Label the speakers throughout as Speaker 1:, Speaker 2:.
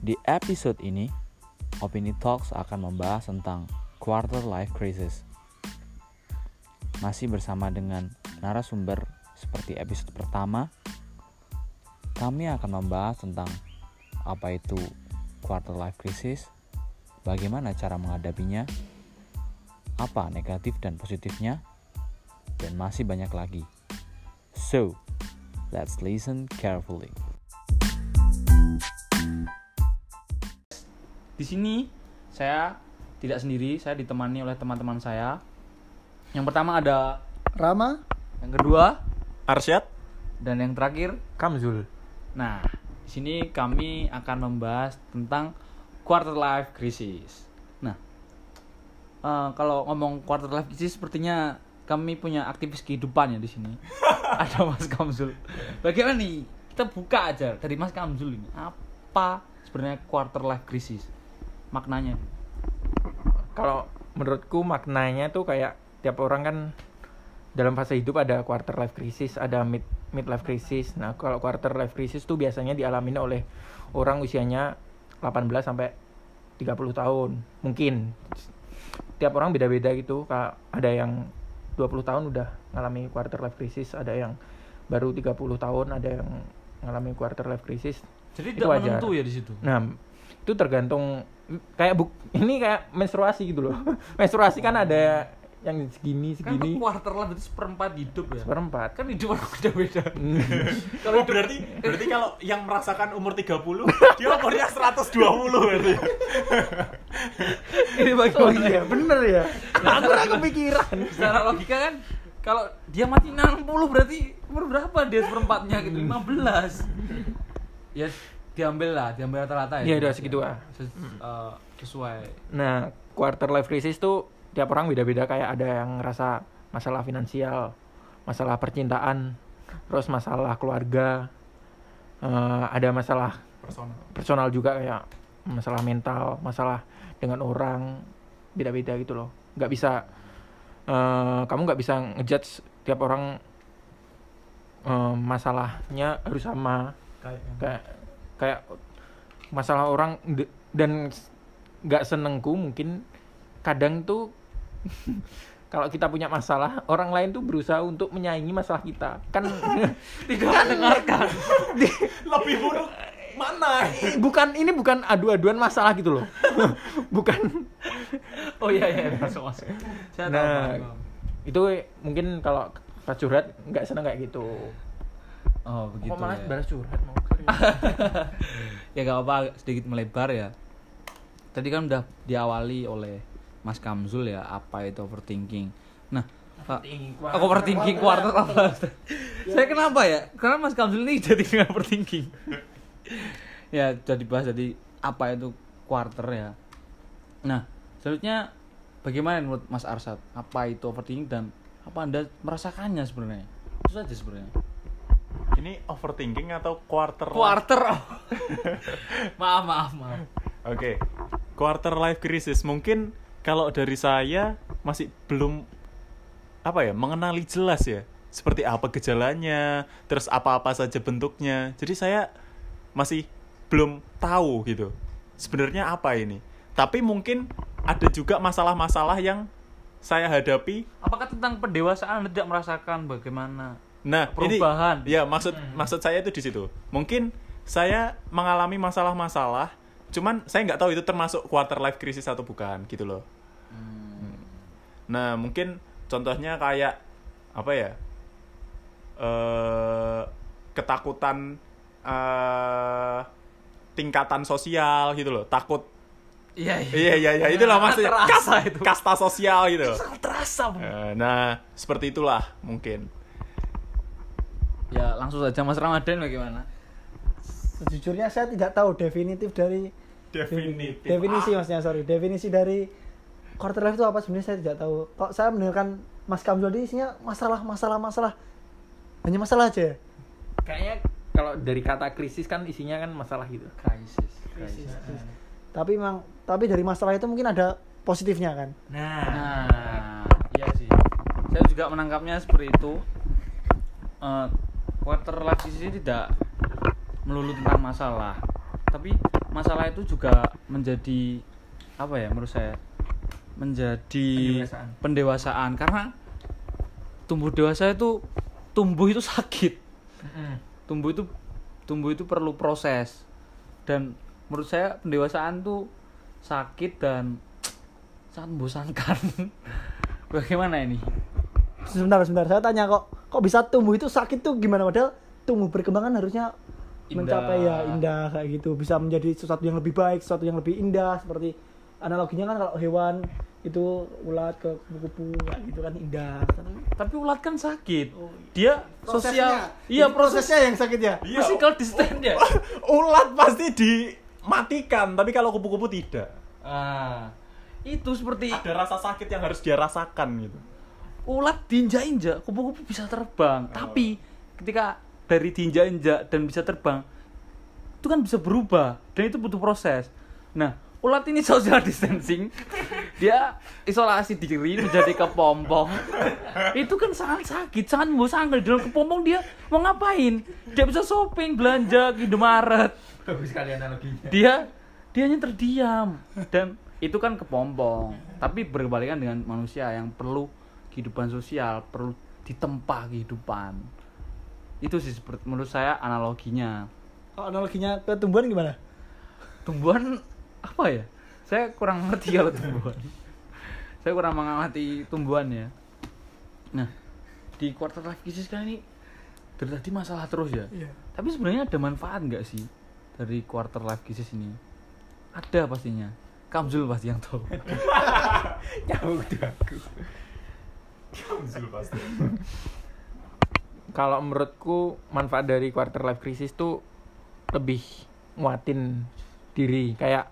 Speaker 1: Di episode ini, Opini Talks akan membahas tentang quarter life crisis. Masih bersama dengan narasumber seperti episode pertama, kami akan membahas tentang apa itu quarter life crisis, bagaimana cara menghadapinya, apa negatif dan positifnya, dan masih banyak lagi. So, let's listen carefully. Di sini saya tidak sendiri, saya ditemani oleh teman-teman saya. Yang pertama ada
Speaker 2: Rama
Speaker 1: yang kedua
Speaker 3: Arsyad
Speaker 1: dan yang terakhir.
Speaker 3: Kamzul
Speaker 1: Nah, di sini kami akan membahas tentang quarter life crisis. Nah, eh, kalau ngomong quarter life crisis, sepertinya kami punya aktivis kehidupan ya di sini. Ada Mas Kamzul. Bagaimana nih? Kita buka aja dari Mas Kamzul ini. Apa sebenarnya quarter life crisis? Maknanya.
Speaker 3: kalau menurutku maknanya tuh kayak tiap orang kan dalam fase hidup ada quarter life crisis ada mid mid life crisis nah kalau quarter life crisis tuh biasanya dialami oleh orang usianya 18 sampai 30 tahun mungkin tiap orang beda-beda gitu Kayak ada yang 20 tahun udah ngalami quarter life crisis ada yang baru 30 tahun ada yang ngalami quarter life crisis
Speaker 1: Jadi
Speaker 3: Itu
Speaker 1: tidak
Speaker 3: wajar.
Speaker 1: menentu ya di situ.
Speaker 3: Nah, itu tergantung kayak buk ini kayak menstruasi gitu loh. menstruasi kan ada yang segini
Speaker 1: Kan
Speaker 3: segini
Speaker 1: quarter life itu seperempat hidup ya.
Speaker 3: seperempat.
Speaker 1: Kan hidup orang beda-beda.
Speaker 4: Kalau berarti berarti kalau yang merasakan umur 30 dia umurnya 120 berarti.
Speaker 1: Ini
Speaker 3: Oh
Speaker 1: bagaimana?
Speaker 3: iya, bener ya. Aku ora kepikiran.
Speaker 1: secara logika kan kalau dia mati 60 berarti umur berapa dia seperempatnya gitu 15 ya diambil lah diambil rata-rata ya
Speaker 3: Ya udah segitu ah.
Speaker 1: Ses- eh, sesuai
Speaker 3: Nah, quarter life crisis tuh tiap orang beda-beda kayak ada yang ngerasa masalah finansial, masalah percintaan, terus masalah keluarga, eh, ada masalah
Speaker 4: Personal.
Speaker 3: personal juga kayak masalah mental, masalah dengan orang beda-beda gitu loh. Nggak bisa eh, kamu nggak bisa ngejudge tiap orang eh, masalahnya harus sama
Speaker 4: Kayak
Speaker 3: kayak kayak masalah orang d- dan nggak senengku mungkin kadang tuh kalau kita punya masalah orang lain tuh berusaha untuk menyaingi masalah kita. Kan
Speaker 1: tidak mendengarkan.
Speaker 4: Lebih buruk mana?
Speaker 3: bukan ini bukan adu-aduan masalah gitu loh. Bukan.
Speaker 1: Oh iya iya masuk masuk. Saya tahu
Speaker 3: Nah,
Speaker 1: paham.
Speaker 3: itu mungkin kalau pas curhat nggak seneng kayak gitu.
Speaker 1: Oh begitu
Speaker 3: kok malah
Speaker 1: ya.
Speaker 3: balas curhat mau
Speaker 1: ya gak apa sedikit melebar ya. Tadi kan udah diawali oleh Mas Kamzul ya apa itu overthinking. Nah aku overthinking quarter. apa saya kenapa ya? Karena Mas Kamzul ini jadi dengan overthinking. Ya jadi bahas jadi apa itu quarter ya. Nah selanjutnya bagaimana menurut Mas Arsad apa itu overthinking dan apa anda merasakannya sebenarnya? Itu saja sebenarnya
Speaker 4: Ini overthinking atau quarter? life?
Speaker 1: quarter maaf maaf maaf
Speaker 4: Oke. Quarter life crisis mungkin kalau dari saya masih belum apa ya, mengenali jelas ya. Seperti apa gejalanya, terus apa-apa saja bentuknya. Jadi saya masih belum tahu gitu. Sebenarnya apa ini? Tapi mungkin ada juga masalah-masalah yang saya hadapi
Speaker 1: Apakah tentang pendewasaan tidak merasakan bagaimana?
Speaker 4: Nah,
Speaker 1: Perubahan.
Speaker 4: ini ya maksud maksud saya itu di situ. Mungkin saya mengalami masalah-masalah, cuman saya nggak tahu itu termasuk quarter life crisis atau bukan gitu loh.
Speaker 1: Hmm.
Speaker 4: Nah, mungkin contohnya kayak apa ya? eh ketakutan eh tingkatan sosial gitu loh. Takut
Speaker 1: Iya
Speaker 4: Iya iya iya itulah maksudnya
Speaker 1: Terasa
Speaker 4: kas-
Speaker 1: itu.
Speaker 4: kasta sosial gitu.
Speaker 1: Terasa.
Speaker 4: Eh, Nah, seperti itulah mungkin.
Speaker 1: Ya langsung saja Mas Ramadan bagaimana?
Speaker 2: Sejujurnya saya tidak tahu definitif dari
Speaker 4: Definitif.
Speaker 2: definisi maksudnya sorry definisi dari quarter life itu apa sebenarnya saya tidak tahu. Kok saya mendengarkan Mas Kamzul ini isinya masalah masalah masalah hanya masalah aja. ya?
Speaker 3: kayaknya kalau dari kata krisis kan isinya kan masalah gitu
Speaker 1: Krisis.
Speaker 2: Krisis, krisis. Tapi memang tapi dari masalah itu mungkin ada positifnya kan.
Speaker 3: nah
Speaker 1: Nah, iya sih. Saya juga menangkapnya seperti itu. Eh, quarter life crisis ini tidak melulu tentang masalah, tapi masalah itu juga menjadi apa ya menurut saya menjadi
Speaker 3: Pendewasaan.
Speaker 1: pendewasaan. Karena tumbuh dewasa itu tumbuh itu sakit. Tumbuh itu tumbuh itu perlu proses. Dan menurut saya pendewasaan tuh sakit dan sangat membosankan. Bagaimana ini?
Speaker 2: Sebentar sebentar. Saya tanya kok kok bisa tumbuh itu sakit tuh gimana? Padahal tumbuh berkembangan harusnya
Speaker 1: Indah.
Speaker 2: mencapai ya indah kayak gitu. Bisa menjadi sesuatu yang lebih baik sesuatu yang lebih indah seperti analoginya kan kalau hewan itu ulat ke kupu-kupu kayak gitu kan indah.
Speaker 1: Tapi ulat kan sakit. Dia sosial iya proses
Speaker 2: prosesnya yang sakit ya?
Speaker 4: Iya.
Speaker 1: physical distance ya
Speaker 4: Ulat pasti dimatikan, tapi kalau kupu-kupu tidak.
Speaker 1: ah. Itu seperti
Speaker 4: Ada rasa sakit yang harus dia rasakan gitu.
Speaker 1: Ulat diinjak-injak kupu-kupu bisa terbang. Tapi ketika dari diinjak-injak dan bisa terbang itu kan bisa berubah dan itu butuh proses. Nah ulat ini social distancing. Dia isolasi diri menjadi kepompong. Itu kan sangat sakit sangat di dalam kepompong dia mau ngapain? Dia bisa shopping belanja ke Indomaret.
Speaker 3: Bagus sekali analoginya.
Speaker 1: Dia dia hanya terdiam. Dan itu kan kepompong. Tapi berbalikan dengan manusia yang perlu kehidupan sosial perlu ditempa kehidupan. Itu sih seperti menurut saya analoginya.
Speaker 2: Kalau analoginya ke tumbuhan gimana?
Speaker 1: Tumbuhan apa ya? Saya kurang ngerti kalau tumbuhan. Saya kurang mengamati tumbuhan ya. Nah di quarter life crisis kali ini dari tadi masalah terus ya.
Speaker 2: Iya.
Speaker 1: tapi sebenarnya ada manfaat nggak sih dari quarter life crisis ini? Ada pastinya. Kamzul pasti yang tahu.
Speaker 3: Tuh aku kalau menurutku manfaat dari quarter life crisis tuh lebih nguatin diri. Kayak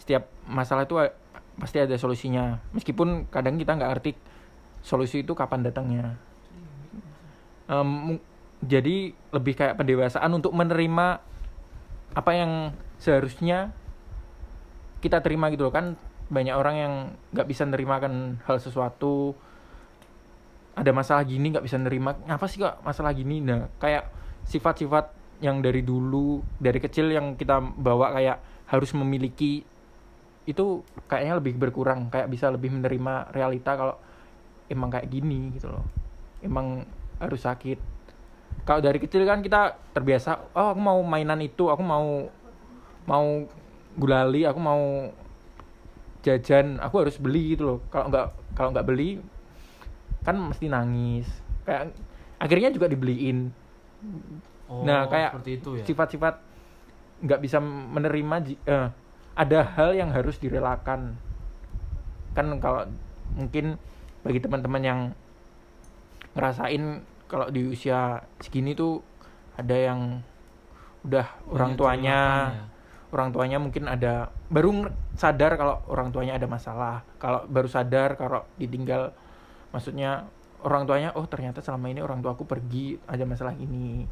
Speaker 3: setiap masalah itu a- pasti ada solusinya. Meskipun kadang kita nggak ngerti solusi itu kapan datangnya. Mu- jadi lebih kayak pendewasaan untuk menerima apa yang seharusnya kita terima gitu loh. Kan banyak orang yang nggak bisa nerimakan hal sesuatu ada masalah gini nggak bisa nerima apa sih kok masalah gini? Nah kayak sifat-sifat yang dari dulu dari kecil yang kita bawa kayak harus memiliki itu kayaknya lebih berkurang kayak bisa lebih menerima realita kalau emang kayak gini gitu loh. Emang harus sakit. Kalau dari kecil kan kita terbiasa oh aku mau mainan itu aku mau mau gulali aku mau jajan aku harus beli gitu loh. Kalau nggak kalau nggak beli kan mesti nangis. Kayak akhirnya juga dibeliin. Nah, kayak
Speaker 1: seperti itu ya?
Speaker 3: sifat-sifat nggak bisa menerima eh, ada hal yang harus direlakan. Kan kalau mungkin bagi teman-teman yang ngerasain kalau di usia segini tuh ada yang udah orang
Speaker 1: Banyak
Speaker 3: tuanya
Speaker 1: ya.
Speaker 3: orang tuanya mungkin ada baru sadar kalau orang tuanya ada masalah. Kalau baru sadar kalau ditinggal maksudnya orang tuanya oh ternyata selama ini orang tuaku pergi ada masalah ini.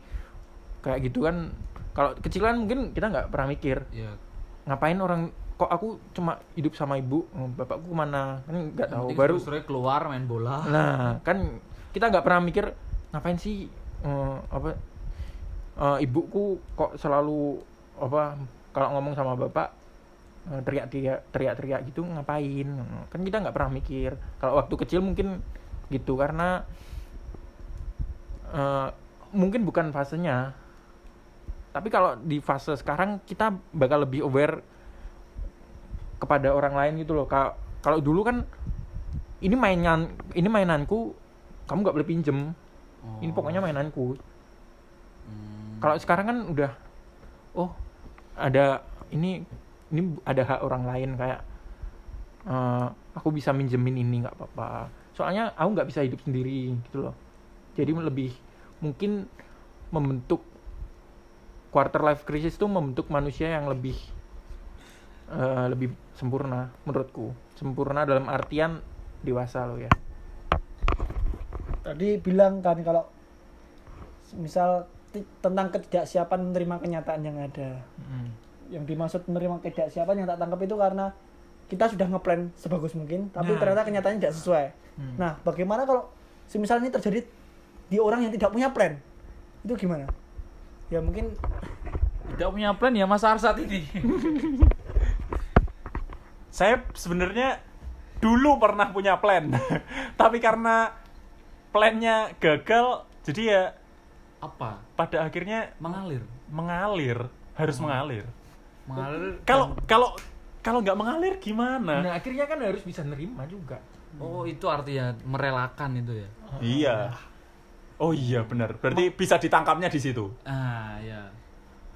Speaker 3: Kayak gitu kan kalau kecilan mungkin kita nggak pernah mikir
Speaker 1: ya
Speaker 3: ngapain orang kok aku cuma hidup sama ibu bapakku ke mana? Kan nggak tahu baru
Speaker 1: keluar main bola.
Speaker 3: Nah kan kita nggak pernah mikir ngapain sih eh, apa eh, ibuku kok selalu apa kalau ngomong sama bapak teriak-teriak teriak-teriak gitu ngapain? Kan kita nggak pernah mikir. Kalau waktu kecil mungkin gitu karena eh, mungkin bukan fasenya. Tapi kalau di fase sekarang kita bakal lebih aware kepada orang lain gitu loh. Ka- kalau dulu kan ini mainan ini mainanku kamu nggak boleh pinjem. Ini
Speaker 1: Oh.
Speaker 3: pokoknya mainanku.
Speaker 1: Hmm.
Speaker 3: kalau sekarang kan udah oh ada ini ini ada hak orang lain kayak eh, aku bisa minjemin ini nggak apa-apa. Soalnya aku nggak bisa hidup sendiri gitu loh. Jadi lebih mungkin membentuk quarter life crisis itu membentuk manusia yang lebih eh, lebih sempurna menurutku. Sempurna dalam artian dewasa loh ya.
Speaker 2: Tadi bilang kan kalau misal tentang ketidaksiapan menerima kenyataan yang ada. Yang dimaksud menerima ketidaksiapan yang tak tangkap itu karena kita sudah ngeplan sebagus mungkin tapi
Speaker 3: Nah.
Speaker 2: ternyata kenyataannya tidak sesuai
Speaker 3: Hmm.
Speaker 2: nah bagaimana kalau semisal ini terjadi di orang yang tidak punya plan itu gimana ya mungkin
Speaker 1: Gak punya plan ya Mas Arsat ini.
Speaker 4: Saya sebenarnya dulu pernah punya plan, tapi karena plannya gagal, jadi ya
Speaker 1: Apa?
Speaker 4: pada akhirnya
Speaker 1: Mengalir.
Speaker 4: mengalir, harus mengalir.
Speaker 1: Mengalir.
Speaker 4: Kalau kalau kalau nggak mengalir gimana?
Speaker 3: Nah, akhirnya kan harus bisa nerima juga.
Speaker 1: Oh, itu artinya merelakan itu ya.
Speaker 4: Iya. Oh iya benar. Berarti bisa ditangkapnya di situ.
Speaker 1: Ah, ya.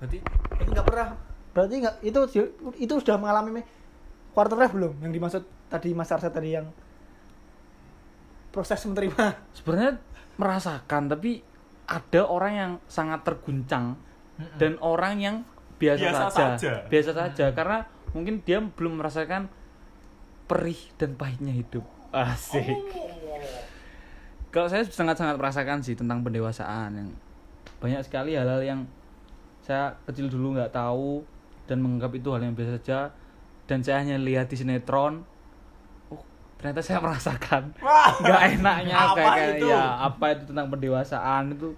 Speaker 1: Berarti
Speaker 2: Berarti nggak pernah. Berarti nggak itu itu sudah mengalami quarter life belum? Yang dimaksud tadi Mas Arsa tadi yang proses menerima.
Speaker 1: sebenarnya merasakan tapi ada orang yang sangat terguncang dan orang yang biasa,
Speaker 4: Biasa
Speaker 1: saja.
Speaker 4: saja.
Speaker 1: biasa saja karena mungkin dia belum merasakan perih dan pahitnya hidup. Asik. Kalau saya sangat-sangat merasakan sih tentang pendewasaan yang banyak sekali hal-hal yang saya kecil dulu nggak tahu dan menganggap itu hal yang biasa saja dan saya hanya lihat di sinetron oh ternyata saya merasakan. Nggak enaknya
Speaker 4: Apa
Speaker 1: kayak kayak
Speaker 4: itu?
Speaker 1: ya apa itu tentang pendewasaan itu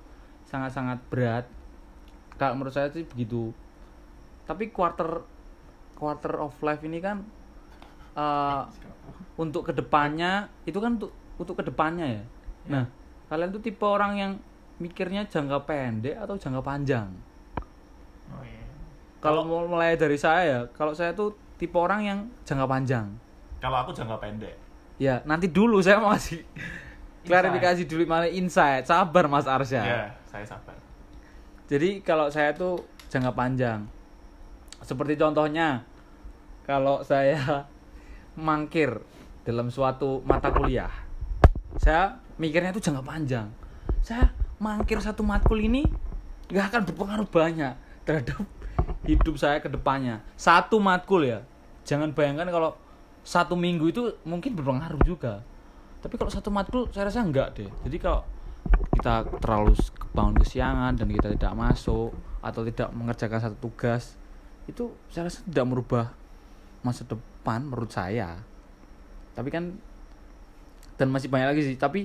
Speaker 1: sangat-sangat berat. Kalau menurut saya sih begitu tapi quarter quarter of life ini kan eh, untuk ke depannya itu kan untuk untuk ke depannya ya nah kalian tuh tipe orang yang mikirnya jangka pendek atau jangka panjang
Speaker 3: Oh iya.
Speaker 1: kalau mau mulai dari saya ya kalau saya tuh tipe orang yang jangka panjang
Speaker 4: Kalau aku jangka pendek.
Speaker 1: ya nanti dulu saya mau kasih klarifikasi dulu mana insight sabar mas Arsya
Speaker 4: Ya, saya sabar.
Speaker 1: Jadi kalau saya tuh jangka panjang. Seperti contohnya kalau saya mangkir dalam suatu mata kuliah. Saya mikirnya itu jangka panjang. Saya mangkir satu matkul ini nggak akan berpengaruh banyak terhadap hidup saya ke depannya. Satu matkul ya. Jangan bayangkan kalau satu minggu itu mungkin berpengaruh juga. Tapi kalau satu matkul saya rasa enggak deh. Jadi kalau kita terlalu bangun kesiangan dan kita tidak masuk atau tidak mengerjakan satu tugas itu saya rasa tidak merubah masa depan menurut saya. Tapi kan dan masih banyak lagi sih. Tapi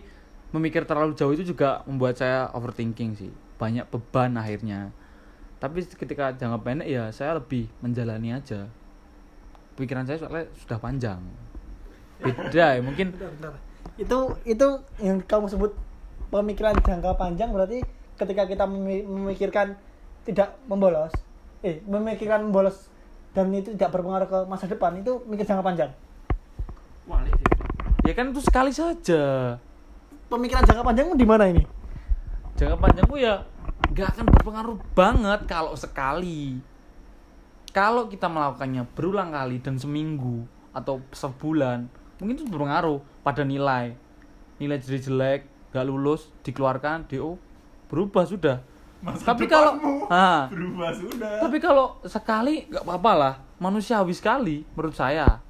Speaker 1: memikir terlalu jauh itu juga membuat saya overthinking sih. Banyak beban akhirnya. Tapi ketika jangka pendek ya saya lebih menjalani aja. Pikiran saya soalnya sudah panjang. Beda ya mungkin.
Speaker 2: Itu itu yang kamu sebut pemikiran jangka panjang berarti ketika kita memi- memikirkan tidak membolos, eh memikirkan membolos dan itu tidak berpengaruh ke masa depan itu mikir jangka panjang.
Speaker 1: ya kan itu sekali saja.
Speaker 2: Pemikiran jangka panjang di mana ini?
Speaker 1: jangka panjangku ya nggak akan berpengaruh banget kalau sekali. Kalau kita melakukannya berulang kali dan seminggu atau sebulan mungkin itu berpengaruh pada nilai. Nilai jadi jelek nggak lulus dikeluarkan do berubah sudah
Speaker 4: Masa
Speaker 1: tapi kalau ah,
Speaker 4: berubah sudah.
Speaker 1: tapi kalau sekali nggak apa-apa lah. Manusiawi sekali menurut saya.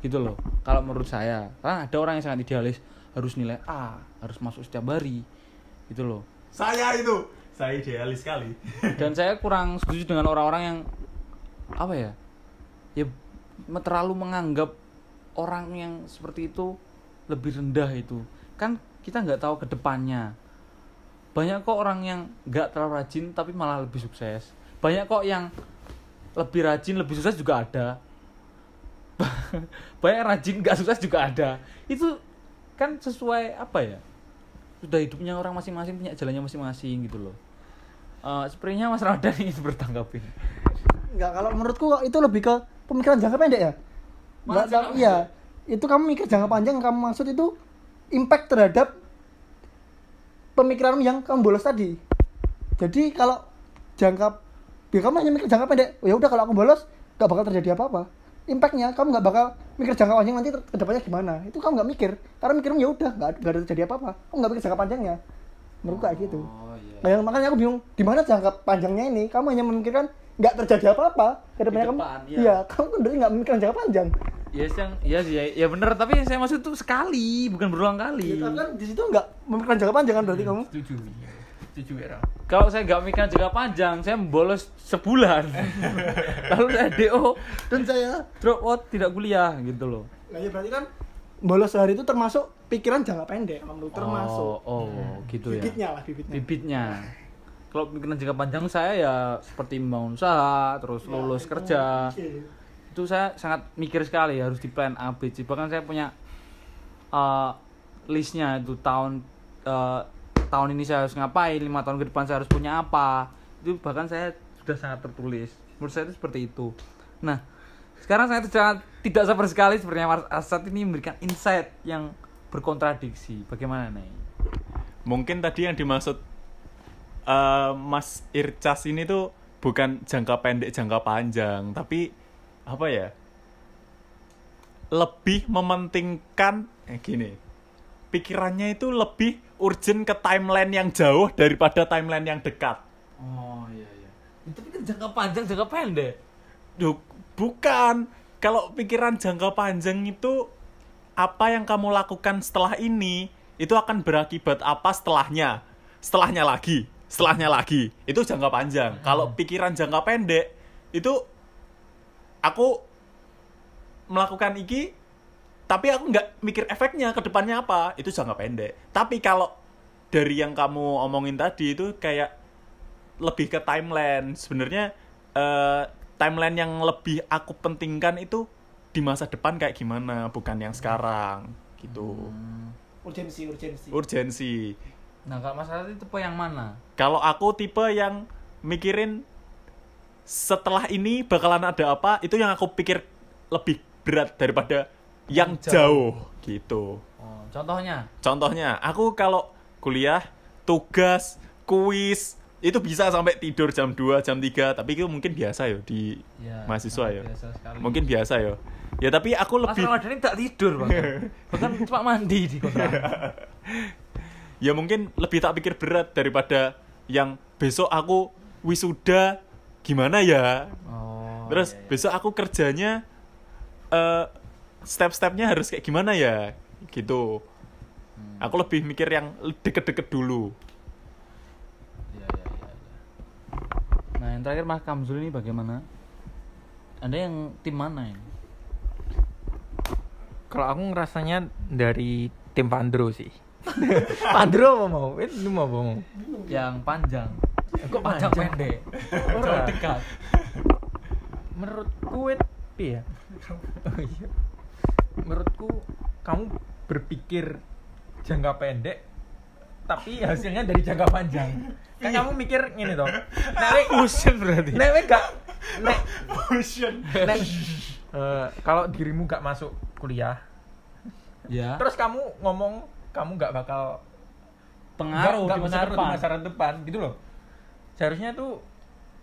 Speaker 1: Gitu loh kalau menurut saya. Karena ada orang yang sangat idealis harus nilai A harus masuk setiap hari. Gitu loh.
Speaker 4: Saya itu, saya idealis sekali.
Speaker 1: dan saya kurang setuju dengan orang-orang yang apa ya ya terlalu menganggap orang yang seperti itu lebih rendah itu. Kan kita nggak tahu ke depannya banyak kok orang yang nggak terlalu rajin tapi malah lebih sukses. Banyak kok yang lebih rajin lebih sukses juga ada. Banyak rajin nggak sukses juga ada. Itu kan sesuai apa ya? Sudah hidupnya orang masing-masing punya jalannya masing-masing gitu loh. Eh, sepertinya Mas Radan ingin bertanggapin.
Speaker 2: Enggak, kalau menurutku itu lebih ke pemikiran jangka pendek ya.
Speaker 1: Jangka
Speaker 2: iya. Itu kamu mikir jangka panjang kamu maksud itu impact terhadap pemikiran yang kamu bolos tadi. Jadi kalau jangka ya kamu hanya mikir jangka pendek, "Oh, ya udah kalau aku bolos nggak bakal terjadi apa-apa. Impactnya kamu nggak bakal mikir jangka panjang nanti ke depannya gimana. Itu kamu nggak mikir. Karena mikirmu ya udah nggak ada terjadi apa-apa. Kamu nggak mikir jangka panjangnya. Menurutku kayak gitu.
Speaker 1: oh iya
Speaker 2: Nah, makanya aku bingung di mana jangka panjangnya ini kamu hanya memikirkan nggak terjadi apa-apa. Ke depannya kamu
Speaker 1: depan, iya.
Speaker 2: iya kamu kan dari nggak memikirkan jangka panjang.
Speaker 1: Ya yang ya sih ya, ya bener. Tapi yang saya maksud tuh sekali bukan berulang kali.
Speaker 2: Ya, tapi kan di situ nggak memikirkan jangka panjang kan berarti kamu?
Speaker 3: Setuju. iya. Setuju Era.
Speaker 1: kalau saya nggak mikir jangka panjang saya bolos sebulan. Lalu saya do dan saya drop out tidak kuliah gitu loh.
Speaker 2: Nah ya berarti kan bolos sehari itu termasuk pikiran jangka pendek menurut termasuk.
Speaker 1: Oh, oh gitu ya.
Speaker 2: Bibitnya lah bibitnya.
Speaker 1: Bibitnya kalau pemikiran jangka panjang saya ya seperti membangun usaha terus lulus kerja. itu saya sangat mikir sekali harus di plan A B C. Bahkan saya punya eh, listnya itu tahun eh, tahun ini saya harus ngapain lima tahun ke depan saya harus punya apa. Itu bahkan saya sudah sangat tertulis. Menurut saya itu seperti itu. Nah sekarang saya itu sangat tidak sabar sekali sebenarnya Mas Asad ini memberikan insight yang berkontradiksi. Bagaimana nih
Speaker 4: Mungkin tadi yang dimaksud eh, Mas Ircas ini tuh bukan jangka pendek, jangka panjang, tapi apa ya? Lebih mementingkan eh, gini. Pikirannya itu lebih urgent ke timeline yang jauh daripada timeline yang dekat.
Speaker 1: oh iya iya itu kan jangka panjang jangka pendek
Speaker 4: Duh, bukan. Kalau pikiran jangka panjang itu apa yang kamu lakukan setelah ini itu akan berakibat apa setelahnya. Setelahnya lagi, setelahnya lagi. Itu jangka panjang. Kalau pikiran jangka pendek itu aku melakukan iki tapi aku nggak mikir efeknya ke depannya apa. Itu jangka pendek. Tapi kalau dari yang kamu omongin tadi itu kayak lebih ke timeline. Sebenarnya eh, timeline yang lebih aku pentingkan itu di masa depan kayak gimana, bukan yang sekarang gitu.
Speaker 2: urgensi urgensi
Speaker 4: Urgensi.
Speaker 1: Nah kalau masalah itu tipe yang mana
Speaker 4: Kalau aku tipe yang mikirin setelah ini bakalan ada apa, itu yang aku pikir lebih berat daripada yang jauh gitu.
Speaker 1: oh, contohnya
Speaker 4: Contohnya, aku kalau kuliah, tugas, kuis, itu bisa sampai tidur jam 2, jam 3, tapi itu mungkin biasa ya di
Speaker 1: Ya,
Speaker 4: mahasiswa ya.
Speaker 1: biasa sekali.
Speaker 4: Mungkin biasa ya. Ya tapi aku
Speaker 1: Mas
Speaker 4: lebih
Speaker 1: Ramadan ini tak tidur bahkan bahkan cuma mandi di kontrakan
Speaker 4: ya mungkin lebih tak pikir berat daripada yang besok aku wisuda gimana ya.
Speaker 1: oh,
Speaker 4: Terus
Speaker 1: iya, iya.
Speaker 4: besok aku kerjanya eh step-stepnya harus kayak gimana ya gitu.
Speaker 1: Hmm.
Speaker 4: Aku lebih mikir yang deket-deket dulu.
Speaker 1: Iya, iya, iya, iya. Nah, yang terakhir Mas Kamzul ini bagaimana? Anda yang tim mana ini?
Speaker 3: Kalau aku ngerasanya dari tim Pandro sih. Pandro apa mau? Ini mau apa mau?
Speaker 1: Yang panjang.
Speaker 3: Kok
Speaker 1: Panjang pendek.
Speaker 3: Ora.
Speaker 1: Dekat.
Speaker 3: Menurutku itu ya. Oh iya. Menurutku kamu berpikir jangka pendek tapi hasilnya dari jangka panjang. Kan kamu mikir gini toh. Nek
Speaker 1: Fusion berarti.
Speaker 3: nek gak nek
Speaker 4: Fusion.
Speaker 3: nek eh, kalau dirimu gak masuk kuliah,
Speaker 1: Ya.
Speaker 3: terus kamu ngomong kamu gak bakal
Speaker 1: pengaruh
Speaker 3: nggak
Speaker 1: di masa depan.
Speaker 3: di masa depan gitu loh. Seharusnya tuh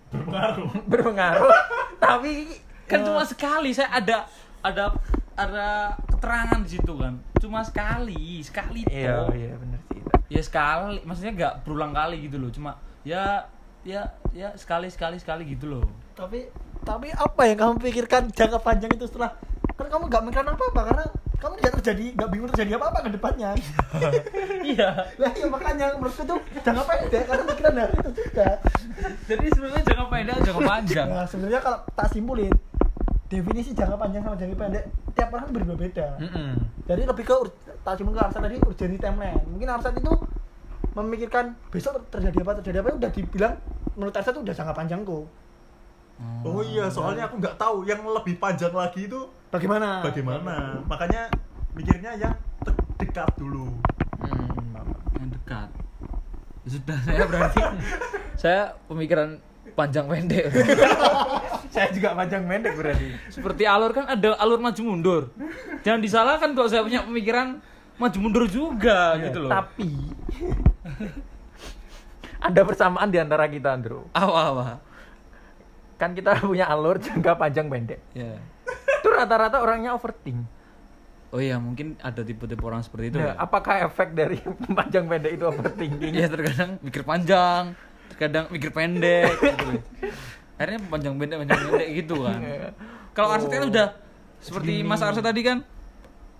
Speaker 4: Berpengaruh.
Speaker 3: berpengaruh tapi
Speaker 1: Kan
Speaker 3: eh,
Speaker 1: cuma sekali saya ada ada ada keterangan di situ kan. Cuma sekali, sekali
Speaker 3: Iya,
Speaker 1: toh.
Speaker 3: iya benar sih.
Speaker 1: Ya sekali, maksudnya nggak berulang kali gitu loh. Cuma ya ya ya sekali sekali sekali gitu loh.
Speaker 2: tapi tapi apa yang kamu pikirkan jangka panjang itu setelah kan kamu nggak mikirkan apa apa karena kamu tidak terjadi nggak bingung terjadi apa apa ke depannya
Speaker 1: Iya.
Speaker 2: lah ya makanya menurutku tuh jangka pendek karena mikiran dari itu juga
Speaker 1: Jadi sebenarnya jangka pendek jangka panjang.
Speaker 2: nah sebenarnya kalau tak simpulin definisi jangka panjang sama jangka pendek tiap orang berbeda-beda
Speaker 3: Mm-mm.
Speaker 2: jadi lebih ke tak cuma ke Arsad tadi urgensi timeline mungkin Arsad itu memikirkan besok terjadi apa terjadi apa udah dibilang menurut Arsad itu udah jangka panjang kok
Speaker 4: Oh iya, soalnya aku nggak tahu yang lebih panjang lagi itu
Speaker 2: bagaimana?
Speaker 4: bagaimana. Makanya mikirnya yang dekat dulu.
Speaker 3: Hmm,
Speaker 1: yang dekat. Ya sudah saya berarti saya pemikiran panjang pendek.
Speaker 3: Saya juga panjang pendek berarti.
Speaker 1: seperti alur kan ada alur maju mundur. Jangan disalahkan kalau saya punya pemikiran maju mundur juga gitu loh.
Speaker 3: Tapi ada persamaan di antara kita, Andro.
Speaker 1: apa apa
Speaker 3: Kan kita punya alur jangka panjang pendek.
Speaker 1: ya
Speaker 3: Itu rata-rata orangnya overthink.
Speaker 1: oh iya mungkin ada tipe-tipe orang seperti itu
Speaker 3: Nah,
Speaker 1: ya
Speaker 3: apakah efek dari panjang pendek itu overthinking?
Speaker 1: Iya terkadang mikir panjang terkadang mikir pendek gitu akhirnya panjang pendek panjang pendek gitu kan
Speaker 3: Iya.
Speaker 1: kalau kan
Speaker 3: Oh.
Speaker 1: udah seperti. Mas Arset tadi kan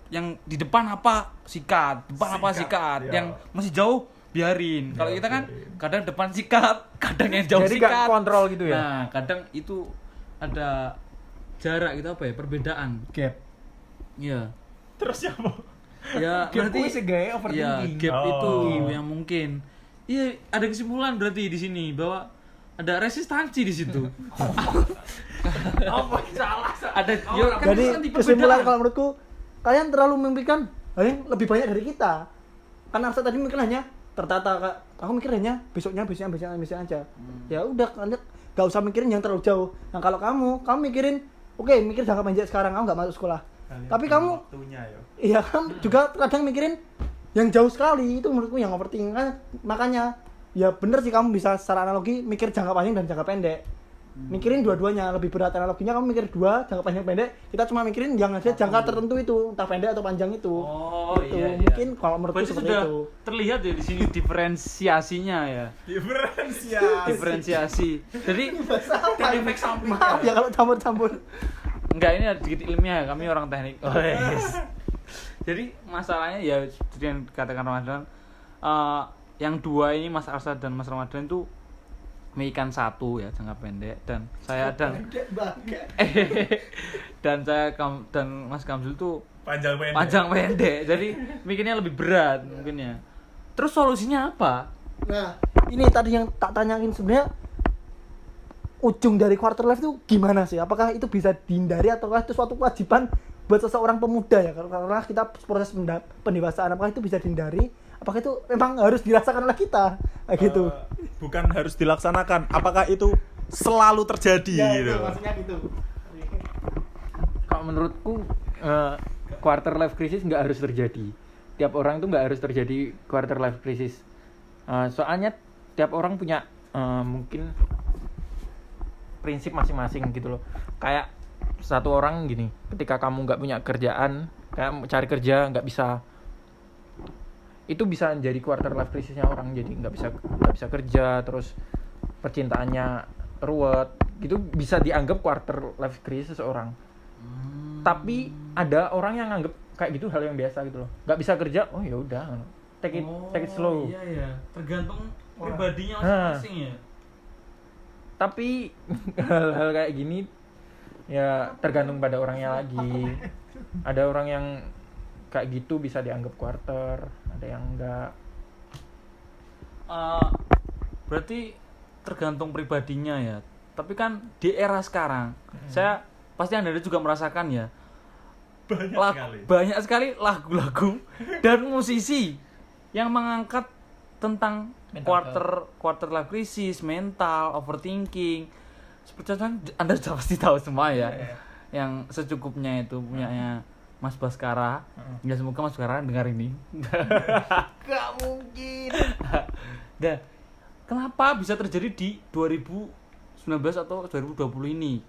Speaker 1: yang di depan apa sikat depan apa
Speaker 4: Sikat,
Speaker 1: sikat
Speaker 4: ya.
Speaker 1: yang masih jauh biarin kalau
Speaker 4: Ya,
Speaker 1: kita kan kadang depan sikat kadang yang jauh
Speaker 3: Jadi nggak
Speaker 1: sikat
Speaker 3: kontrol gitu ya?
Speaker 1: nah kadang itu ada jarak gitu apa ya perbedaan
Speaker 2: gap
Speaker 1: iya
Speaker 4: Terus siapa?
Speaker 1: ya
Speaker 3: Gap
Speaker 1: berarti
Speaker 3: kuwi sih, gaya
Speaker 1: ya
Speaker 3: overthinking.
Speaker 1: gap
Speaker 4: Oh.
Speaker 1: itu yang mungkin Iya, ada kesimpulan berarti di sini bahwa ada resistansi di situ.
Speaker 3: Apa salah?
Speaker 1: ada ya, kan
Speaker 2: Jadi
Speaker 1: kan
Speaker 2: kesimpulan kalau menurutku kalian terlalu memikirkan hal yang lebih banyak dari kita. Kan Arsa tadi mikir hanya tertata Kak. Aku mikir hanya besoknya besoknya besoknya besoknya aja.
Speaker 1: Hmm.
Speaker 2: Ya udah kalian gak usah mikirin yang terlalu jauh. Nah kalau kamu, kamu mikirin oke mikir jangka pendek sekarang kamu nggak masuk sekolah. Tapi kamu
Speaker 4: waktunya ya.
Speaker 2: Iya kan juga kadang mikirin yang jauh sekali itu menurutku yang overthinking kan makanya ya bener sih kamu bisa secara analogi mikir jangka panjang dan jangka pendek mikirin dua-duanya lebih berat analoginya kamu mikir dua jangka panjang pendek kita cuma mikirin yang ada jangka tertentu itu entah pendek atau panjang itu
Speaker 1: Oh,
Speaker 2: Gitu.
Speaker 1: iya, iya.
Speaker 2: mungkin kalau menurutku
Speaker 1: Berarti
Speaker 2: seperti
Speaker 1: sudah
Speaker 2: itu
Speaker 1: terlihat ya di sini diferensiasinya ya.
Speaker 4: Diferensiasi.
Speaker 1: Diferensiasi. Jadi
Speaker 3: Dan efek samping.
Speaker 2: maaf ya kalau campur-campur
Speaker 1: enggak ini ada sedikit ilmiah ya, kami orang teknik. Oh, yes. Jadi masalahnya ya seperti yang dikatakan Ramadan eh, yang dua ini Mas Arsa dan Mas Ramadan itu memikirkan satu ya jangka pendek. Dan saya dan dan saya Kam- dan Mas Kamzul tuh
Speaker 4: Panjang pendek.
Speaker 1: panjang pendek. Jadi mikirnya lebih berat mungkin ya. Terus solusinya apa?
Speaker 2: Nah ini tadi yang tak tanyain sebenarnya ujung dari quarter life itu gimana sih? Apakah itu bisa dihindari ataukah itu suatu kewajiban buat seseorang pemuda ya? Karena kita proses pendewasaan apakah itu bisa dihindari apakah itu memang harus dirasakan oleh kita kayak gitu
Speaker 4: Eh, bukan harus dilaksanakan. Apakah itu selalu terjadi
Speaker 2: Ya,
Speaker 4: gitu?
Speaker 2: itu maksudnya gitu
Speaker 3: Kalau menurutku eh, quarter life crisis nggak harus terjadi. Tiap orang itu nggak harus terjadi quarter life crisis. Eh, soalnya tiap orang punya eh, mungkin prinsip masing-masing gitu loh. Kayak satu orang gini, ketika kamu nggak punya kerjaan, kayak cari kerja nggak bisa, itu bisa jadi quarter life crisisnya orang. Jadi nggak bisa nggak bisa kerja, terus percintaannya ruwet, gitu bisa dianggap quarter life crisis orang. Tapi ada orang yang nganggep kayak gitu hal yang biasa gitu loh. Nggak bisa kerja oh ya udah take it take it slow.
Speaker 1: iya ya tergantung pribadinya
Speaker 3: Hah.
Speaker 1: masing-masing ya.
Speaker 3: Tapi hal-hal kayak gini ya tergantung pada orangnya lagi. Ada orang yang kayak gitu bisa dianggap quarter ada yang enggak?
Speaker 1: Eh, berarti tergantung pribadinya ya. Tapi kan di era sekarang saya pasti anda juga merasakan ya.
Speaker 4: Banyak sekali.
Speaker 1: banyak sekali lagu-lagu dan musisi yang mengangkat tentang
Speaker 3: Mental
Speaker 1: quarter quarter life crisis, mental, overthinking. Seperti Anda sudah pasti tahu semua ya.
Speaker 3: Iya,
Speaker 1: Yang secukupnya itu punyanya Mas Baskara.
Speaker 3: Heeh.
Speaker 1: Ya semoga Mas Baskara dengar ini.
Speaker 2: gak mungkin
Speaker 1: Dan kenapa bisa terjadi di 2019 atau 2020 ini?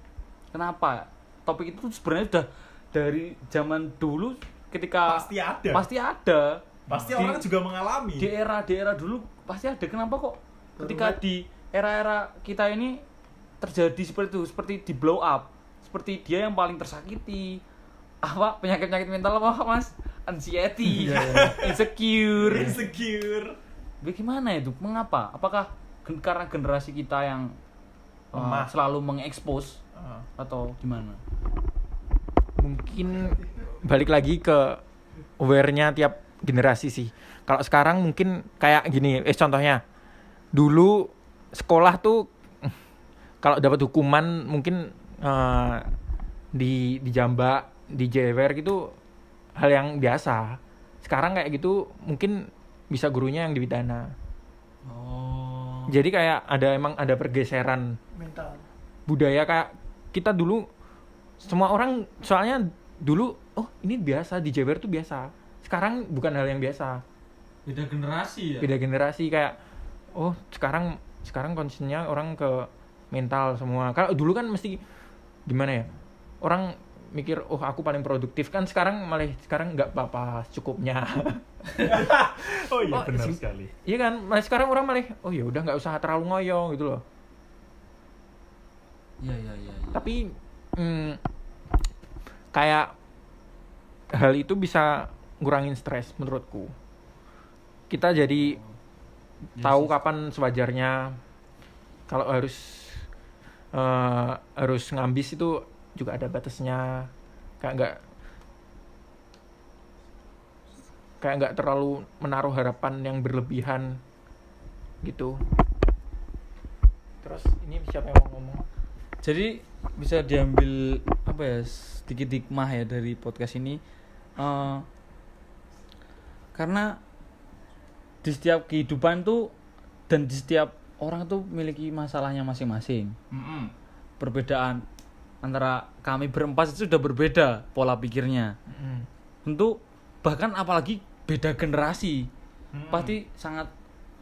Speaker 1: Kenapa? Topik itu sebenarnya sudah dari zaman dulu ketika
Speaker 4: Pasti ada.
Speaker 1: Pasti ada.
Speaker 4: Pasti
Speaker 1: Di-
Speaker 4: orang juga mengalami.
Speaker 1: Di era di era dulu pasti ada. Kenapa kok ketika di era-era kita ini terjadi seperti itu, seperti di blow up, seperti dia yang paling tersakiti. Apa penyakit-penyakit mental apa Mas? Anxiety, insecure.
Speaker 4: Insecure.
Speaker 1: Bagaimana itu? Mengapa? Apakah gen- karena generasi kita yang uh,
Speaker 3: Lemah.
Speaker 1: selalu mengekspos
Speaker 3: uh,
Speaker 1: atau gimana?
Speaker 3: mungkin balik lagi ke aware-nya tiap generasi sih. Kalau sekarang mungkin kayak gini, eh contohnya dulu sekolah tuh kalau dapat hukuman mungkin eh, di di jambak, di jewer gitu hal yang biasa. Sekarang kayak gitu mungkin bisa gurunya yang dipidana.
Speaker 1: Oh.
Speaker 3: Jadi kayak ada emang ada pergeseran
Speaker 2: mental
Speaker 3: budaya kayak kita dulu semua orang soalnya dulu oh ini biasa di Jewer tuh biasa sekarang bukan hal yang biasa
Speaker 1: Beda generasi ya.
Speaker 3: beda generasi kayak oh sekarang sekarang concernnya orang ke mental semua kalau dulu kan mesti gimana ya orang mikir oh aku paling produktif kan sekarang malah sekarang nggak apa-apa cukupnya
Speaker 4: Oh iya
Speaker 3: Oh,
Speaker 4: benar
Speaker 3: sih.
Speaker 4: sekali.
Speaker 3: iya kan malah sekarang orang malah oh ya udah nggak usah terlalu ngoyo gitu loh
Speaker 1: Iya iya iya. iya.
Speaker 3: tapi hmm, kayak hal itu bisa ngurangin stres menurutku kita jadi
Speaker 1: Iya
Speaker 3: tahu
Speaker 1: sih.
Speaker 3: kapan sewajarnya kalau harus eh, harus ngambis itu juga ada batasnya kayak nggak kayak nggak terlalu menaruh harapan yang berlebihan gitu terus ini siapa yang mau ngomong
Speaker 1: Jadi bisa diambil apa ya sedikit hikmah ya dari podcast ini. Eh, karena di setiap kehidupan tuh dan di setiap orang tuh memiliki masalahnya masing-masing. Perbedaan antara kami berempat itu sudah berbeda pola pikirnya.
Speaker 3: Mm.
Speaker 1: Tentu bahkan apalagi beda generasi. Pasti sangat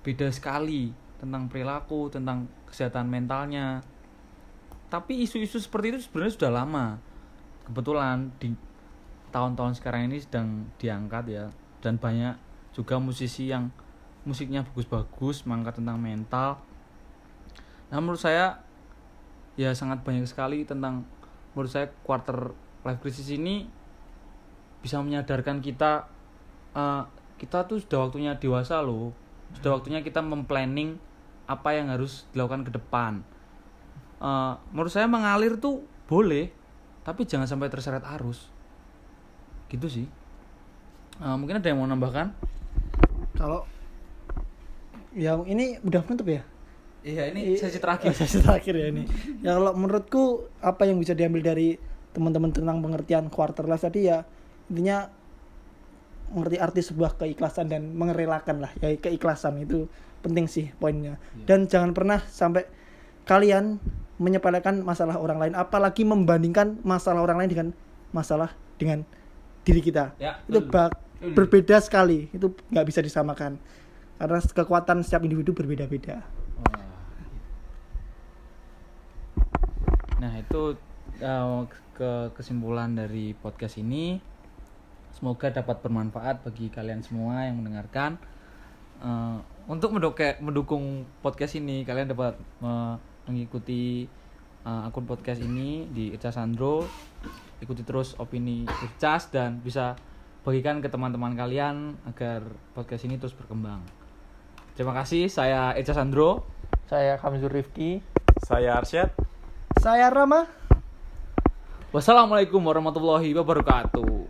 Speaker 1: beda sekali tentang perilaku, tentang kesehatan mentalnya. Tapi isu-isu seperti itu sebenarnya sudah lama. Kebetulan di tahun-tahun sekarang ini sedang diangkat ya dan banyak juga musisi yang musiknya bagus-bagus mengangkat tentang mental. Nah, menurut saya ya sangat banyak sekali tentang menurut saya quarter life crisis ini bisa menyadarkan kita eh, kita tuh sudah waktunya dewasa loh. Sudah waktunya kita memplanning apa yang harus dilakukan ke depan. Eh, menurut saya mengalir tuh boleh tapi jangan sampai terseret arus. Gitu sih. Eh, mungkin ada yang mau nambahkan?
Speaker 2: Kalau yang ini udah menutup ya?
Speaker 1: Iya ini sesi terakhir.
Speaker 2: Sesi terakhir ya ini. Ya kalau menurutku apa yang bisa diambil dari teman-teman tentang pengertian quarter life tadi ya intinya mengerti arti sebuah keikhlasan dan mengerelakan lah. Ya keikhlasan itu penting sih poinnya. Dan jangan pernah sampai kalian menyepelekan masalah orang lain apalagi membandingkan masalah orang lain dengan masalah dengan diri kita.
Speaker 1: Ya,
Speaker 2: itu bak- berbeda sekali. Itu nggak bisa disamakan. Karena kekuatan setiap individu berbeda-beda
Speaker 1: Nah itu uh, ke kesimpulan dari podcast ini. Semoga dapat bermanfaat bagi kalian semua yang mendengarkan. Uh, untuk mendoke- mendukung podcast ini, kalian dapat uh, mengikuti uh, akun podcast ini di Irca Sandro. Ikuti terus opini Ircas dan bisa bagikan ke teman-teman kalian agar podcast ini terus berkembang. Terima kasih, saya Irca Sandro.
Speaker 3: saya Kamzur Rifki
Speaker 4: Saya Arsyad.
Speaker 2: Saya Rama
Speaker 1: Wassalamualaikum warahmatullahi wabarakatuh.